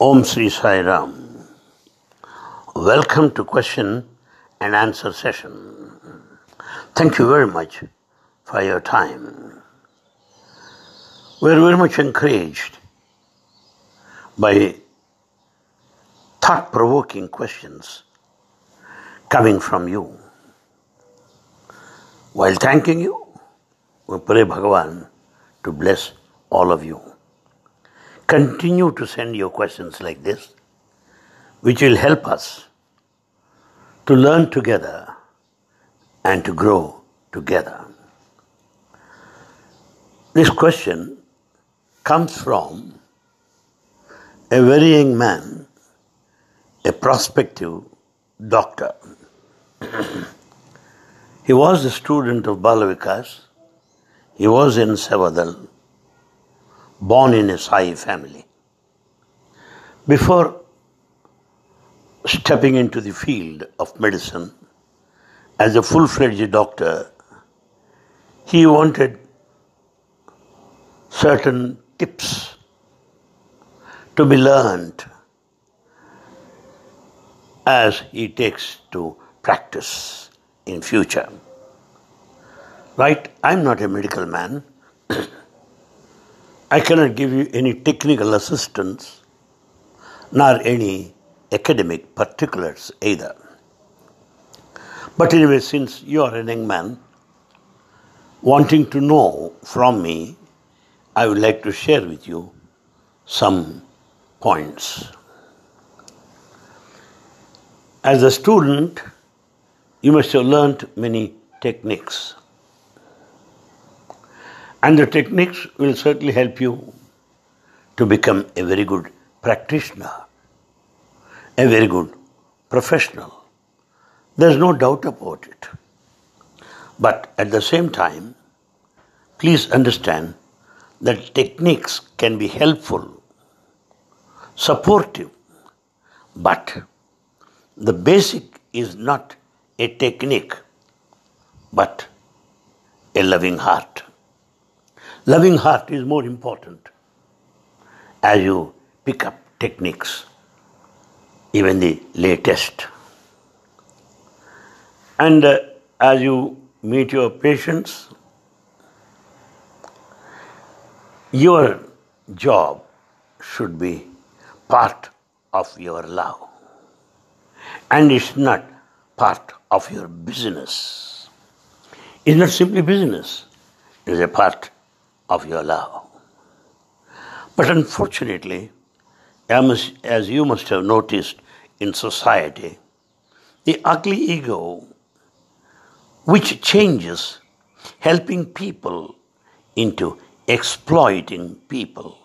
Om Sri Sai Ram. Welcome to question and answer session. Thank you very much for your time. We're very much encouraged by thought provoking questions coming from you. While thanking you, we pray Bhagavan to bless all of you. Continue to send your questions like this, which will help us to learn together and to grow together. This question comes from a very young man, a prospective doctor. he was a student of Balavikas. He was in Sevadal born in a Sai family. Before stepping into the field of medicine as a full fledged doctor, he wanted certain tips to be learned as he takes to practice in future. Right? I'm not a medical man. I cannot give you any technical assistance nor any academic particulars either. But anyway, since you are a young man wanting to know from me, I would like to share with you some points. As a student, you must have learnt many techniques. And the techniques will certainly help you to become a very good practitioner, a very good professional. There's no doubt about it. But at the same time, please understand that techniques can be helpful, supportive, but the basic is not a technique, but a loving heart. Loving heart is more important as you pick up techniques, even the latest. And uh, as you meet your patients, your job should be part of your love. And it's not part of your business. It's not simply business, it's a part of your love. But unfortunately, as you must have noticed in society, the ugly ego, which changes helping people into exploiting people.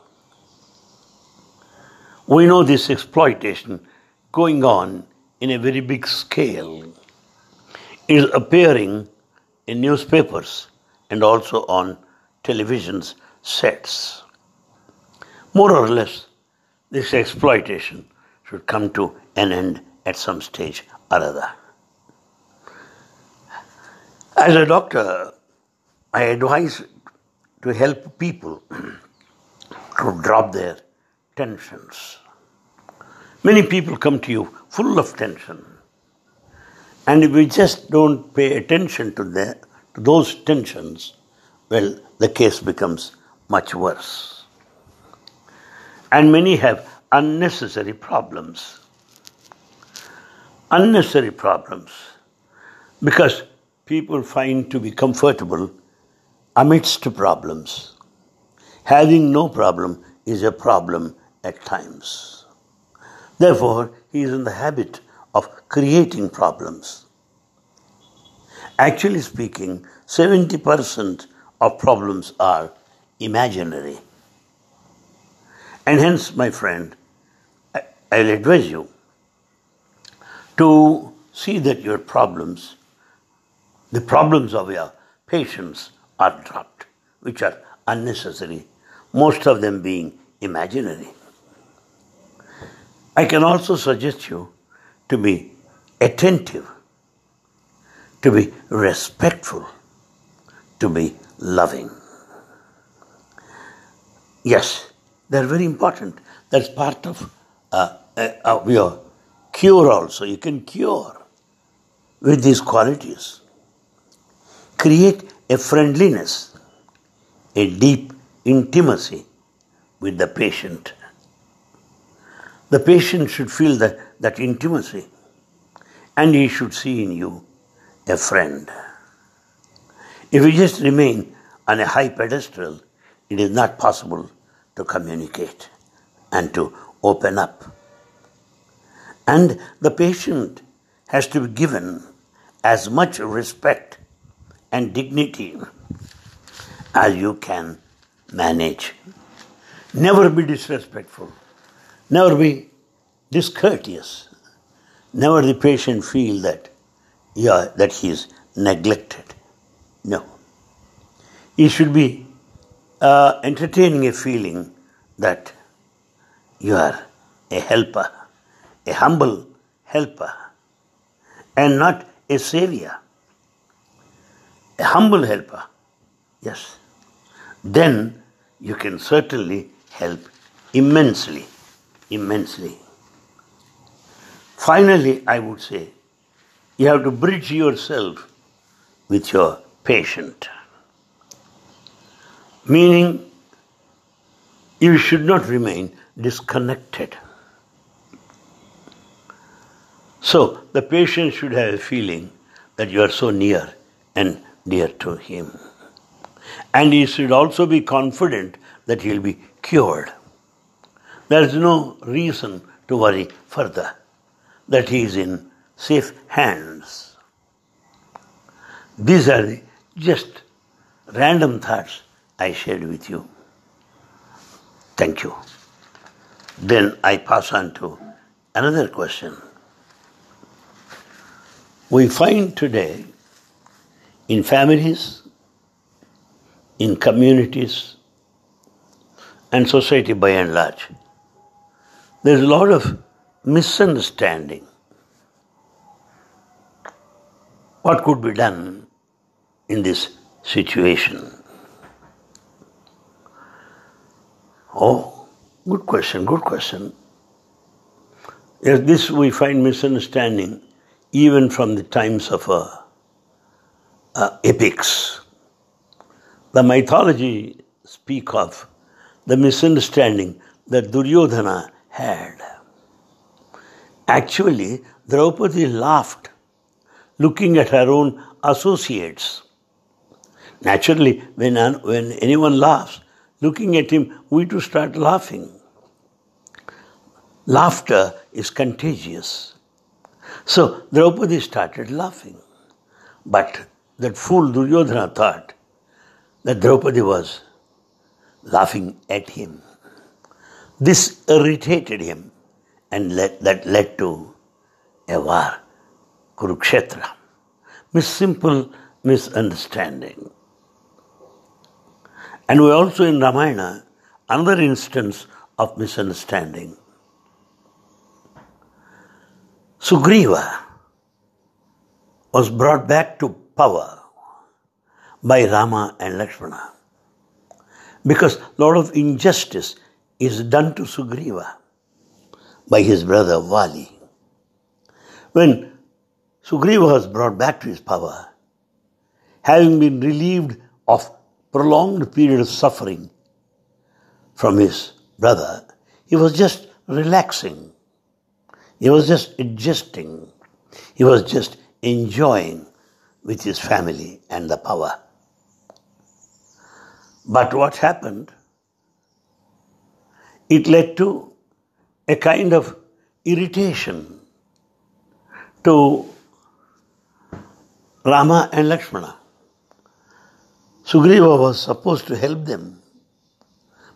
We know this exploitation going on in a very big scale is appearing in newspapers and also on television's sets. More or less, this exploitation should come to an end at some stage or other. As a doctor, I advise to help people to drop their tensions. Many people come to you full of tension. And if we just don't pay attention to, the, to those tensions, well, the case becomes much worse. And many have unnecessary problems. Unnecessary problems because people find to be comfortable amidst problems. Having no problem is a problem at times. Therefore, he is in the habit of creating problems. Actually speaking, 70% of problems are imaginary. And hence, my friend, I'll advise you to see that your problems, the problems of your patients, are dropped, which are unnecessary, most of them being imaginary. I can also suggest you to be attentive, to be respectful, to be loving. Yes, they're very important. That's part of uh, uh, uh, your cure also. You can cure with these qualities. Create a friendliness, a deep intimacy with the patient. The patient should feel that, that intimacy and he should see in you a friend. If you just remain on a high pedestal, it is not possible to communicate and to open up. And the patient has to be given as much respect and dignity as you can manage. Never be disrespectful. Never be discourteous. Never the patient feel that yeah, that he is neglected. No. He should be uh, entertaining a feeling that you are a helper, a humble helper, and not a savior. A humble helper, yes. Then you can certainly help immensely, immensely. Finally, I would say, you have to bridge yourself with your patient. Meaning, you should not remain disconnected. So, the patient should have a feeling that you are so near and dear to him. And he should also be confident that he will be cured. There is no reason to worry further, that he is in safe hands. These are just random thoughts I shared with you. Thank you. Then I pass on to another question. We find today in families, in communities, and society by and large, there's a lot of misunderstanding. What could be done in this situation? Oh, good question, good question. Yes, this we find misunderstanding even from the times of uh, uh, epics. The mythology speak of the misunderstanding that Duryodhana had. Actually, Draupadi laughed looking at her own associates. Naturally, when, when anyone laughs, looking at him, we too start laughing. Laughter is contagious. So Draupadi started laughing. But that fool Duryodhana thought that Draupadi was laughing at him. This irritated him and led, that led to a war, Kurukshetra. Mis simple misunderstanding. And we also in Ramayana another instance of misunderstanding. Sugriva was brought back to power by Rama and Lakshmana because a lot of injustice is done to Sugriva by his brother Vali. When Sugriva was brought back to his power, having been relieved of prolonged period of suffering from his brother, he was just relaxing. He was just adjusting. He was just enjoying with his family and the power. But what happened? It led to a kind of irritation to Rama and Lakshmana. Sugriva was supposed to help them,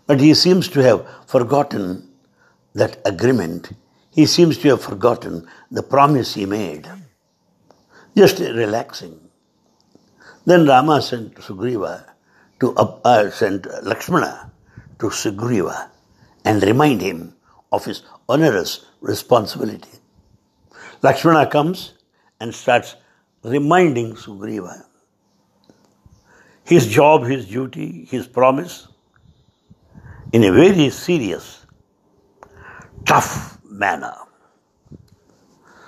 but he seems to have forgotten that agreement. He seems to have forgotten the promise he made. Just relaxing. Then Rama sent Sugriva to uh, sent Lakshmana to Sugriva and remind him of his onerous responsibility. Lakshmana comes and starts reminding Sugriva his job, his duty, his promise in a very serious, tough manner.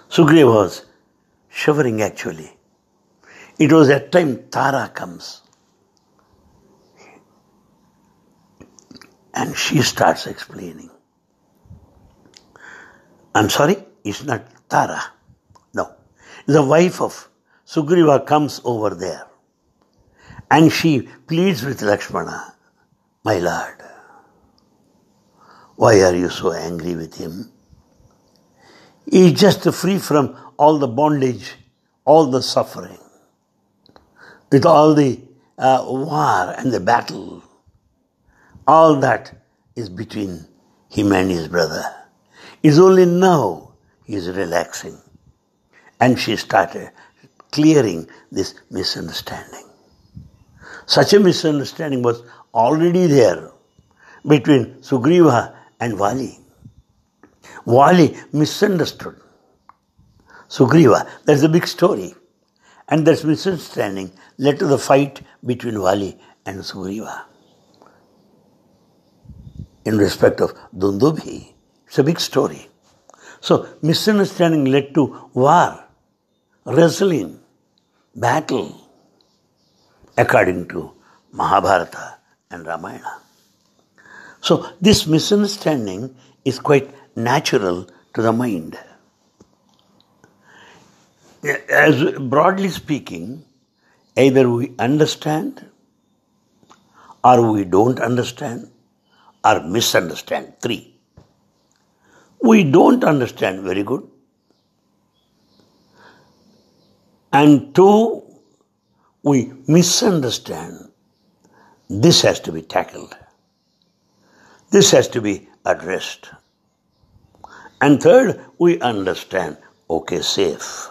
Sugriva was shivering actually. It was that time Tara comes. And she starts explaining. I'm sorry, it's not Tara. No. The wife of Sugriva comes over there. And she pleads with Lakshmana, My lord, why are you so angry with him? He is just free from all the bondage, all the suffering, with all the uh, war and the battle. All that is between him and his brother. It's only now he is relaxing. And she started clearing this misunderstanding. Such a misunderstanding was already there between Sugriva and Vali. Vali misunderstood Sugriva. That's a big story. And that misunderstanding led to the fight between Vali and Sugriva. In respect of Dundubhi, it's a big story. So misunderstanding led to war, wrestling, battle, according to Mahabharata and Ramayana. So this misunderstanding is quite natural to the mind. As broadly speaking, either we understand or we don't understand or misunderstand. Three. We don't understand very good. And two, we misunderstand. This has to be tackled. This has to be addressed. And third, we understand, okay, safe.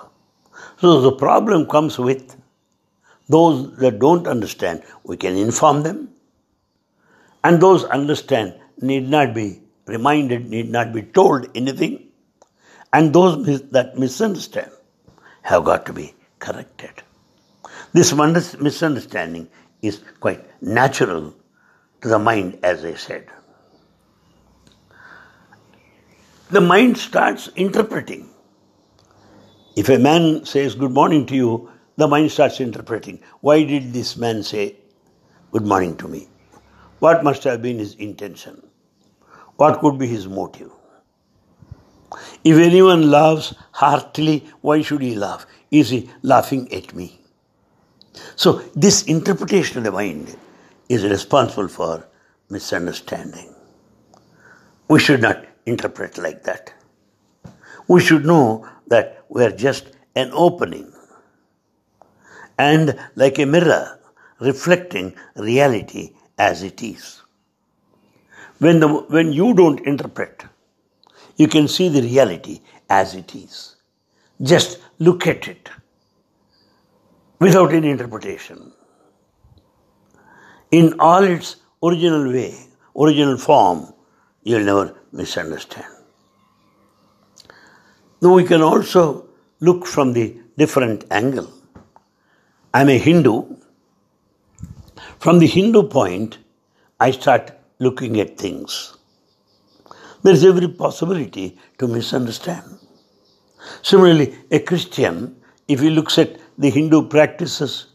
So the problem comes with those that don't understand, we can inform them. And those understand need not be reminded, need not be told anything. And those that misunderstand have got to be corrected. This misunderstanding is quite natural to the mind, as I said. The mind starts interpreting. If a man says good morning to you, the mind starts interpreting. Why did this man say good morning to me? What must have been his intention? What could be his motive? If anyone laughs heartily, why should he laugh? Is he laughing at me? So, this interpretation of the mind is responsible for misunderstanding. We should not interpret like that. We should know that we are just an opening and like a mirror reflecting reality as it is. When, the, when you don't interpret, you can see the reality as it is. Just look at it without any interpretation. In all its original way, original form, you'll never misunderstand. Now we can also look from the different angle. I'm a Hindu. From the Hindu point, I start looking at things. There is every possibility to misunderstand. Similarly, a Christian, if he looks at the Hindu practices,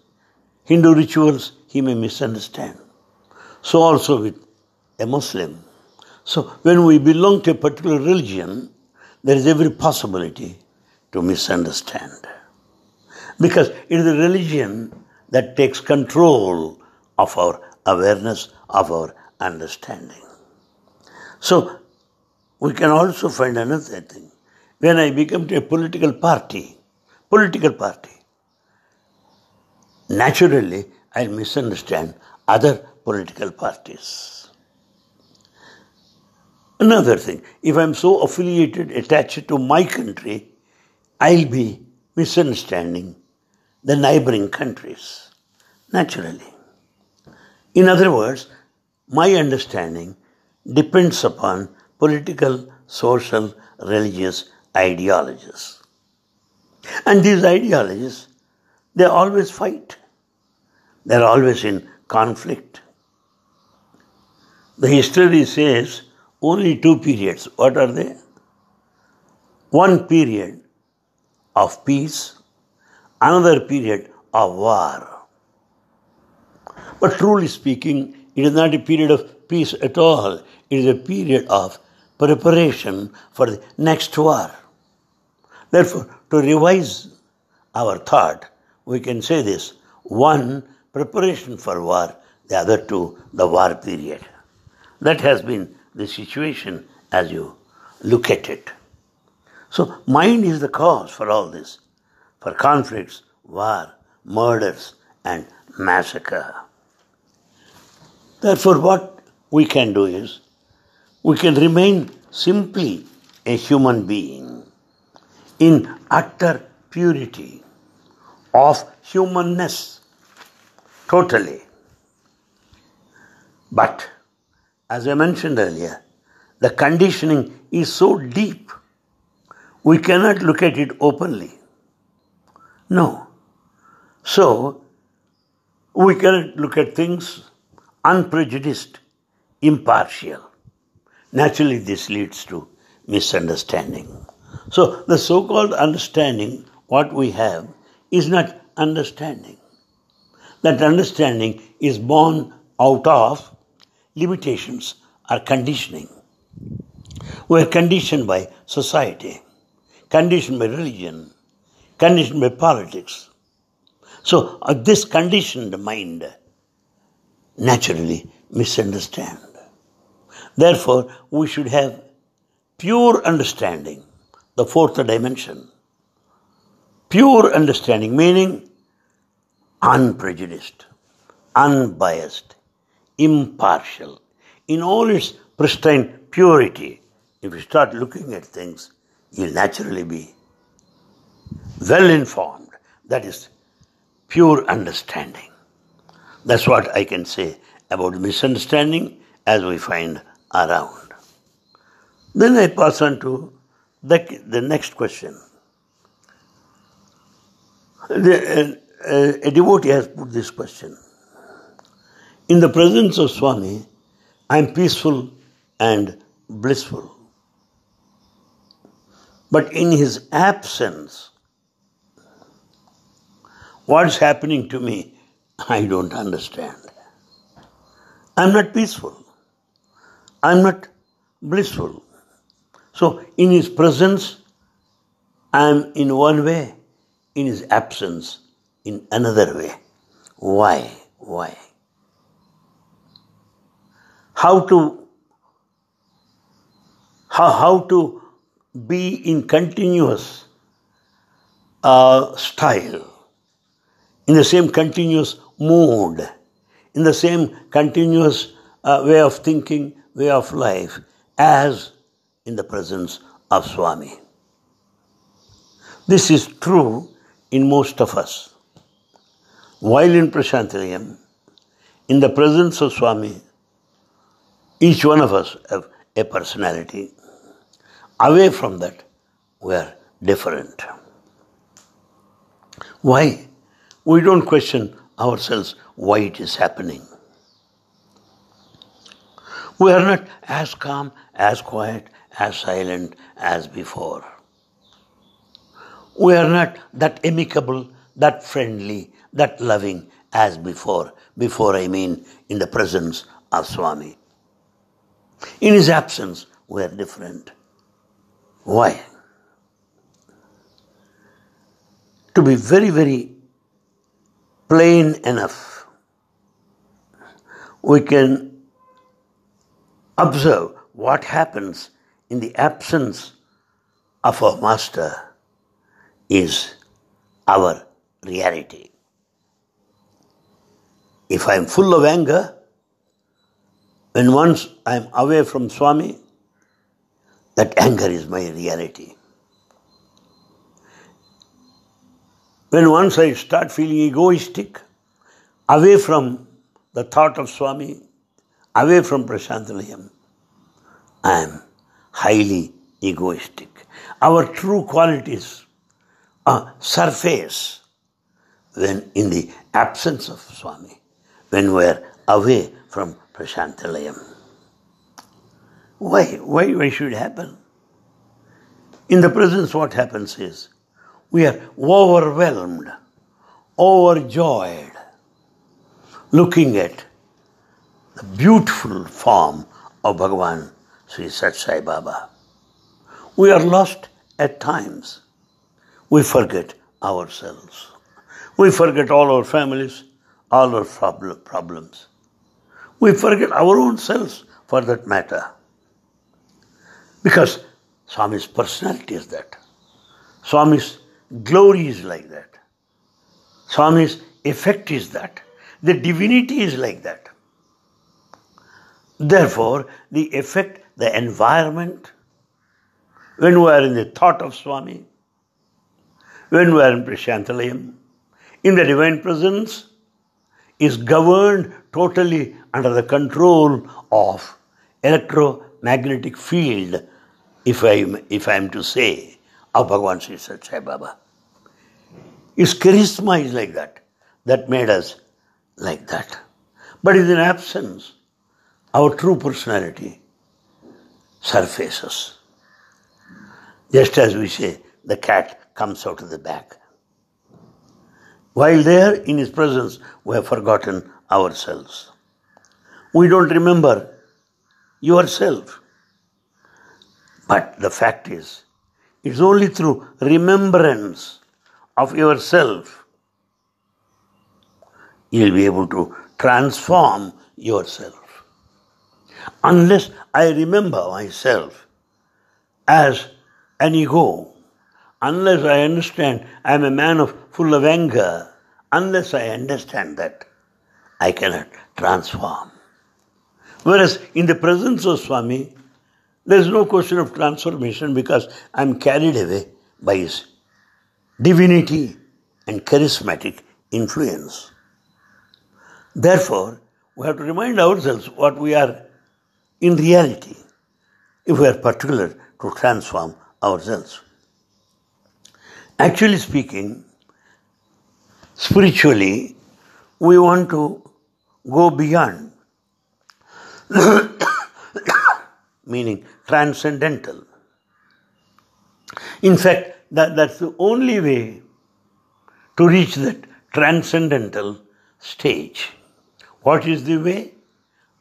Hindu rituals, he may misunderstand. So also with a Muslim. So when we belong to a particular religion, there is every possibility to misunderstand. Because it is the religion that takes control of our awareness, of our understanding. So we can also find another thing. When I become to a political party, political party, naturally I misunderstand other political parties. Another thing, if I'm so affiliated, attached to my country, I'll be misunderstanding the neighboring countries, naturally. In other words, my understanding depends upon political, social, religious ideologies. And these ideologies, they always fight. They're always in conflict. The history says only two periods. What are they? one period of peace, another period of war. But truly speaking, it is not a period of peace at all. It is a period of preparation for the next war. Therefore, to revise our thought, we can say this one, preparation for war, the other two, the war period. That has been the situation as you look at it. So, mind is the cause for all this, for conflicts, war, murders, and massacre. Therefore, what we can do is we can remain simply a human being in utter purity of humanness, totally. But, as I mentioned earlier, the conditioning is so deep, we cannot look at it openly. No. So, we cannot look at things unprejudiced, impartial. Naturally, this leads to misunderstanding. So, the so called understanding, what we have, is not understanding. That understanding is born out of limitations or conditioning. We are conditioned by society, conditioned by religion, conditioned by politics. So, uh, this conditioned mind naturally misunderstand. Therefore, we should have pure understanding, the fourth dimension. Pure understanding, meaning unprejudiced, unbiased, impartial, in all its pristine purity. If you start looking at things, you'll naturally be well informed. That is pure understanding. That's what I can say about misunderstanding as we find around. Then I pass on to the, the next question. The, uh, a devotee has put this question. In the presence of Swami, I am peaceful and blissful. But in his absence, what's happening to me I don't understand. I'm not peaceful. I'm not blissful. So, in His presence, I'm in one way, in His absence, in another way. Why? Why? How to how, how to be in continuous uh, style, in the same continuous mood, in the same continuous uh, way of thinking, way of life, as in the presence of Swami. This is true in most of us. While in Prasanthi Nilayam, in the presence of Swami, each one of us have a personality. Away from that, we are different. Why? We don't question ourselves why it is happening. We are not as calm, as quiet, as silent as before. We are not that amicable, that friendly, that loving as before. Before, I mean, in the presence of Swami. In his absence, we are different. Why? To be very, very plain enough, we can observe what happens in the absence of our master is our reality. If I am full of anger, when once I am away from Swami, that anger is my reality. When once I start feeling egoistic, away from the thought of Swami, away from Prasanthi Nilayam, I am highly egoistic. Our true qualities are surface when in the absence of Swami, when we are away from Prasanthi Nilayam. Why? Why, why should it happen? In the presence, what happens is we are overwhelmed, overjoyed, looking at the beautiful form of Bhagavan Sri Sat Sai Baba. We are lost at times. We forget ourselves. We forget all our families, all our problems. We forget our own selves for that matter. Because Swami's personality is that. Swami's glory is like that. Swami's effect is that. The divinity is like that. Therefore, the effect, the environment, when we are in the thought of Swami, when we are in Prasanthi Nilayam, in the divine presence, is governed totally under the control of electromagnetic field, if I, if I am to say, of Bhagavan Sri Sai Baba. His charisma is like that. That made us like that. But in absence, our true personality surfaces. Just as we say, the cat comes out of the back. While there in his presence, we have forgotten ourselves. We don't remember yourself. But the fact is, it's only through remembrance of yourself you'll be able to transform yourself. Unless I remember myself as an ego, unless I understand I'm a man of full of anger, unless I understand that, I cannot transform. Whereas in the presence of Swami, there is no question of transformation because I'm carried away by his divinity and charismatic influence. Therefore, we have to remind ourselves what we are in reality if we are particular to transform ourselves. Actually speaking, spiritually, we want to go beyond, meaning transcendental. In fact, that, that's the only way to reach that transcendental stage. What is the way?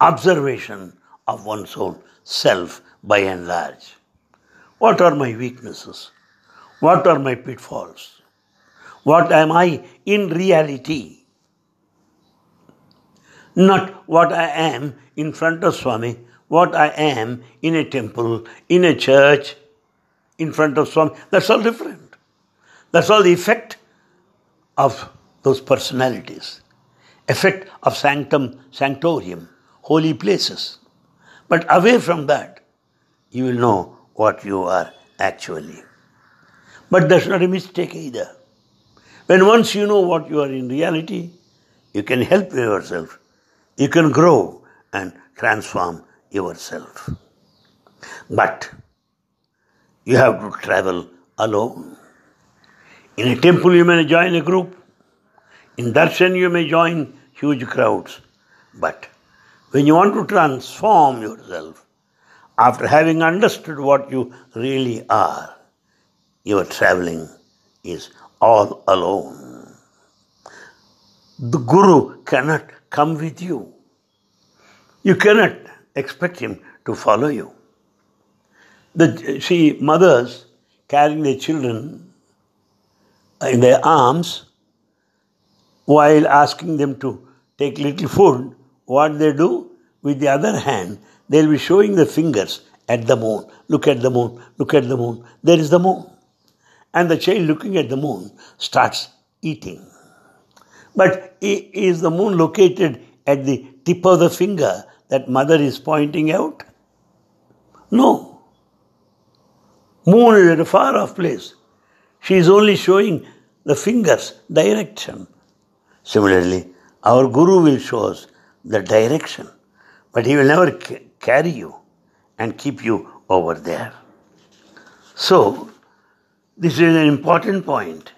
Observation of one's own self by and large. What are my weaknesses? What are my pitfalls? What am I in reality? Not what I am in front of Swami, what I am in a temple, in a church, in front of Swami. That's all different. That's all the effect of those personalities effect of sanctum, sanctorum, holy places. But away from that, you will know what you are actually. But that's not a mistake either. When once you know what you are in reality, you can help yourself, you can grow and transform yourself. But you have to travel alone. In a temple, you may join a group. In darshan, you may join huge crowds. But when you want to transform yourself, after having understood what you really are, your traveling is all alone. The Guru cannot come with you. You cannot expect him to follow you. The, see, mothers carrying their children in their arms while asking them to take little food, what they do? With the other hand, they'll be showing the fingers at the moon. Look at the moon, look at the moon. There is the moon. And the child looking at the moon starts eating. But is the moon located at the tip of the finger that mother is pointing out? No. Moon is at a far off place. She is only showing the fingers direction. Similarly, our Guru will show us the direction, but he will never carry you and keep you over there. So, this is an important point.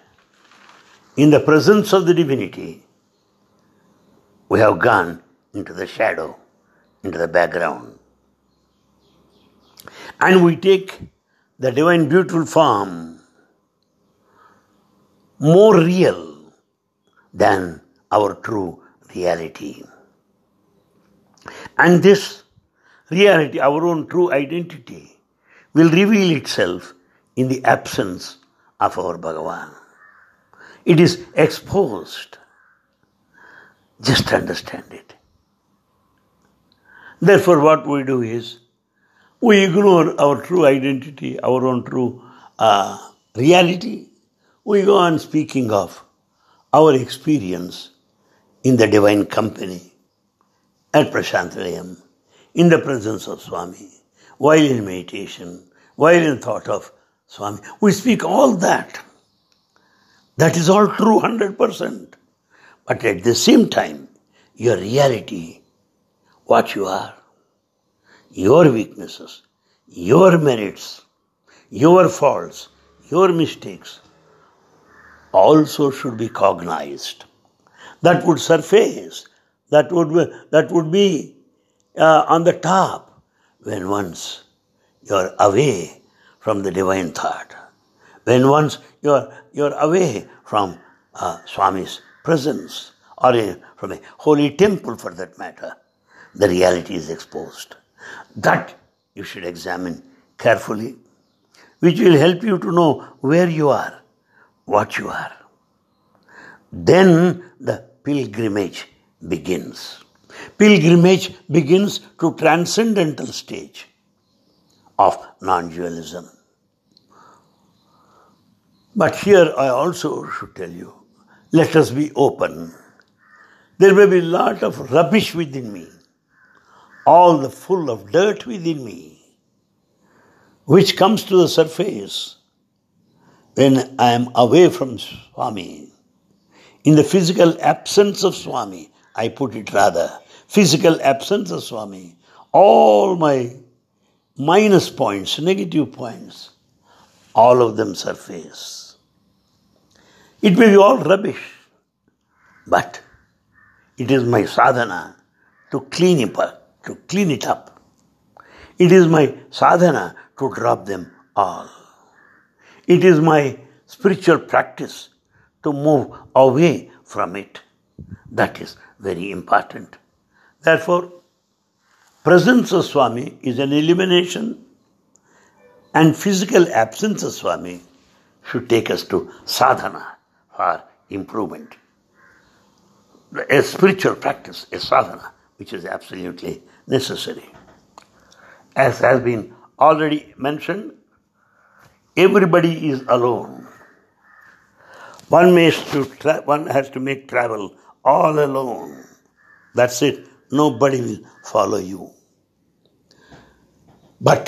In the presence of the divinity, we have gone into the shadow, into the background. And we take the divine beautiful form more real than our true reality. And this reality, our own true identity, will reveal itself in the absence of our Bhagavan. It is exposed. Just understand it. Therefore, what we do is we ignore our true identity, our own true uh, reality. We go on speaking of our experience in the divine company at Prasanthi Nilayam, in the presence of Swami, while in meditation, while in thought of Swami. We speak all that. That is all true 100%. But at the same time, your reality, what you are, your weaknesses, your merits, your faults, your mistakes also should be cognized. That would surface, that would be, that would be uh, on the top when once you're away from the divine thought. When once you're, you're away from uh, Swami's presence or a, from a holy temple for that matter, the reality is exposed. That you should examine carefully, which will help you to know where you are, what you are. Then the pilgrimage begins. Pilgrimage begins to transcendental stage of non-dualism. But here I also should tell you, let us be open. There may be a lot of rubbish within me, all the full of dirt within me, which comes to the surface when I am away from Swami. In the physical absence of Swami, I put it rather, physical absence of Swami, all my minus points, negative points, all of them surface. It may be all rubbish, but it is my sadhana to clean it up, to clean it up. It is my sadhana to drop them all. It is my spiritual practice to move away from it. That is very important. Therefore, presence of Swami is an illumination, and physical absence of Swami should take us to sadhana for improvement. A spiritual practice, a sadhana, which is absolutely necessary. As has been already mentioned, everybody is alone. One, has to tra- one has to make travel all alone. That's it. Nobody will follow you. But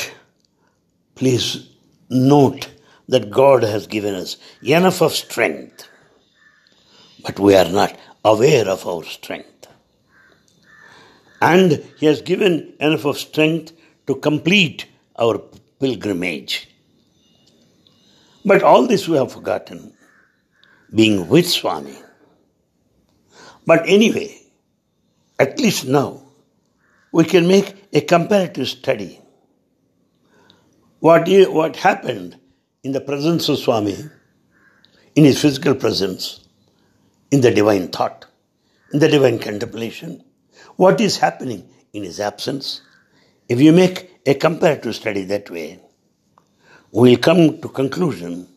please note that God has given us enough of strength but we are not aware of our strength. And He has given enough of strength to complete our pilgrimage. But all this we have forgotten, being with Swami. But anyway, at least now, we can make a comparative study. What, what happened in the presence of Swami, in his physical presence, in the divine thought, in the divine contemplation, what is happening in his absence. If you make a comparative study that way, we'll come to conclusion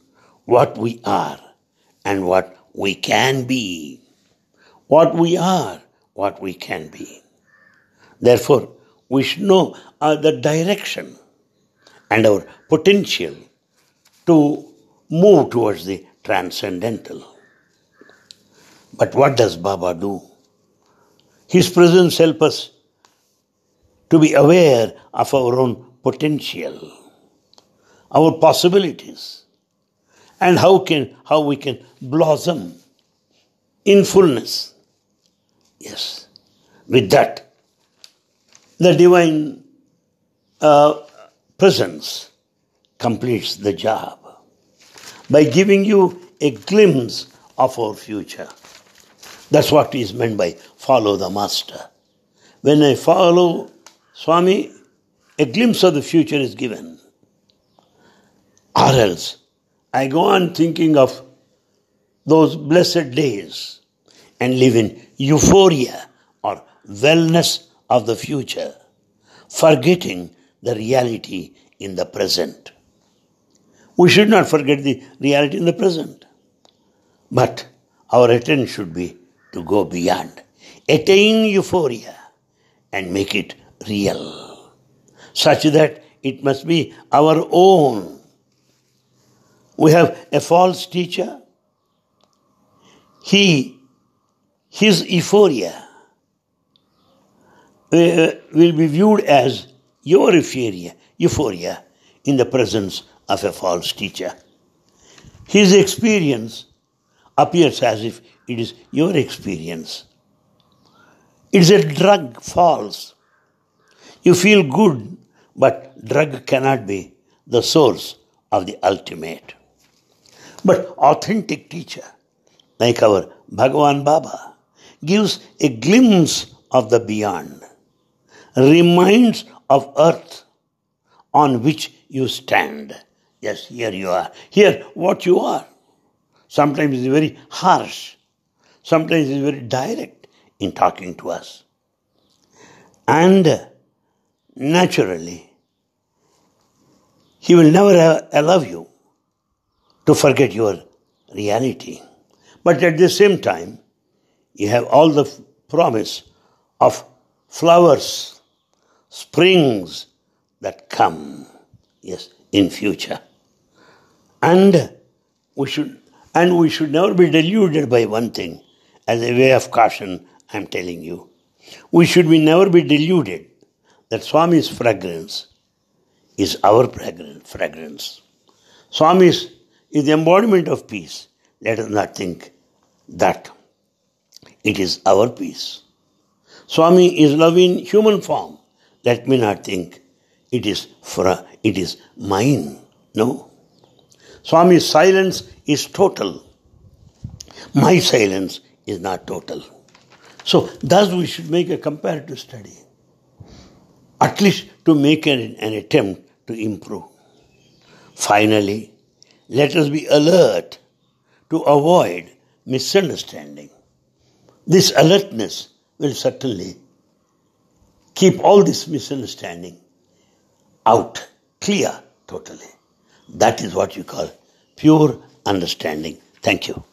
what we are and what we can be. What we are, what we can be. Therefore, we should know uh, the direction and our potential to move towards the transcendental. But what does Baba do? His presence helps us to be aware of our own potential, our possibilities, and how can how we can blossom in fullness. Yes, with that, the divine uh, presence completes the job by giving you a glimpse of our future. That's what is meant by follow the master. When I follow Swami, a glimpse of the future is given. Or else, I go on thinking of those blessed days and live in euphoria or wellness of the future, forgetting the reality in the present. We should not forget the reality in the present, but our attention should be to go beyond, attain euphoria, and make it real, such that it must be our own. We have a false teacher. He, his euphoria uh, will be viewed as your euphoria, euphoria in the presence of a false teacher. His experience appears as if it is your experience. It is a drug, false. You feel good, but drug cannot be the source of the ultimate. But authentic teacher, like our Bhagavan Baba, gives a glimpse of the beyond, reminds of earth on which you stand. Yes, here you are. Here, what you are. Sometimes it's very harsh. Sometimes it's very direct in talking to us. And naturally, He will never allow you to forget your reality. But at the same time, you have all the promise of flowers, springs that come, yes, in future. And we should and we should never be deluded by one thing. As a way of caution, I'm telling you. We should be never be deluded that Swami's fragrance is our fragrance. Swami's is the embodiment of peace. Let us not think that it is our peace. Swami is love in human form. Let me not think it is for it is mine. No. Swami's silence is total. My silence is not total. So thus we should make a comparative study. At least to make an, an attempt to improve. Finally, let us be alert to avoid misunderstanding. This alertness will certainly keep all this misunderstanding out, clear, totally. That is what you call pure understanding. Thank you.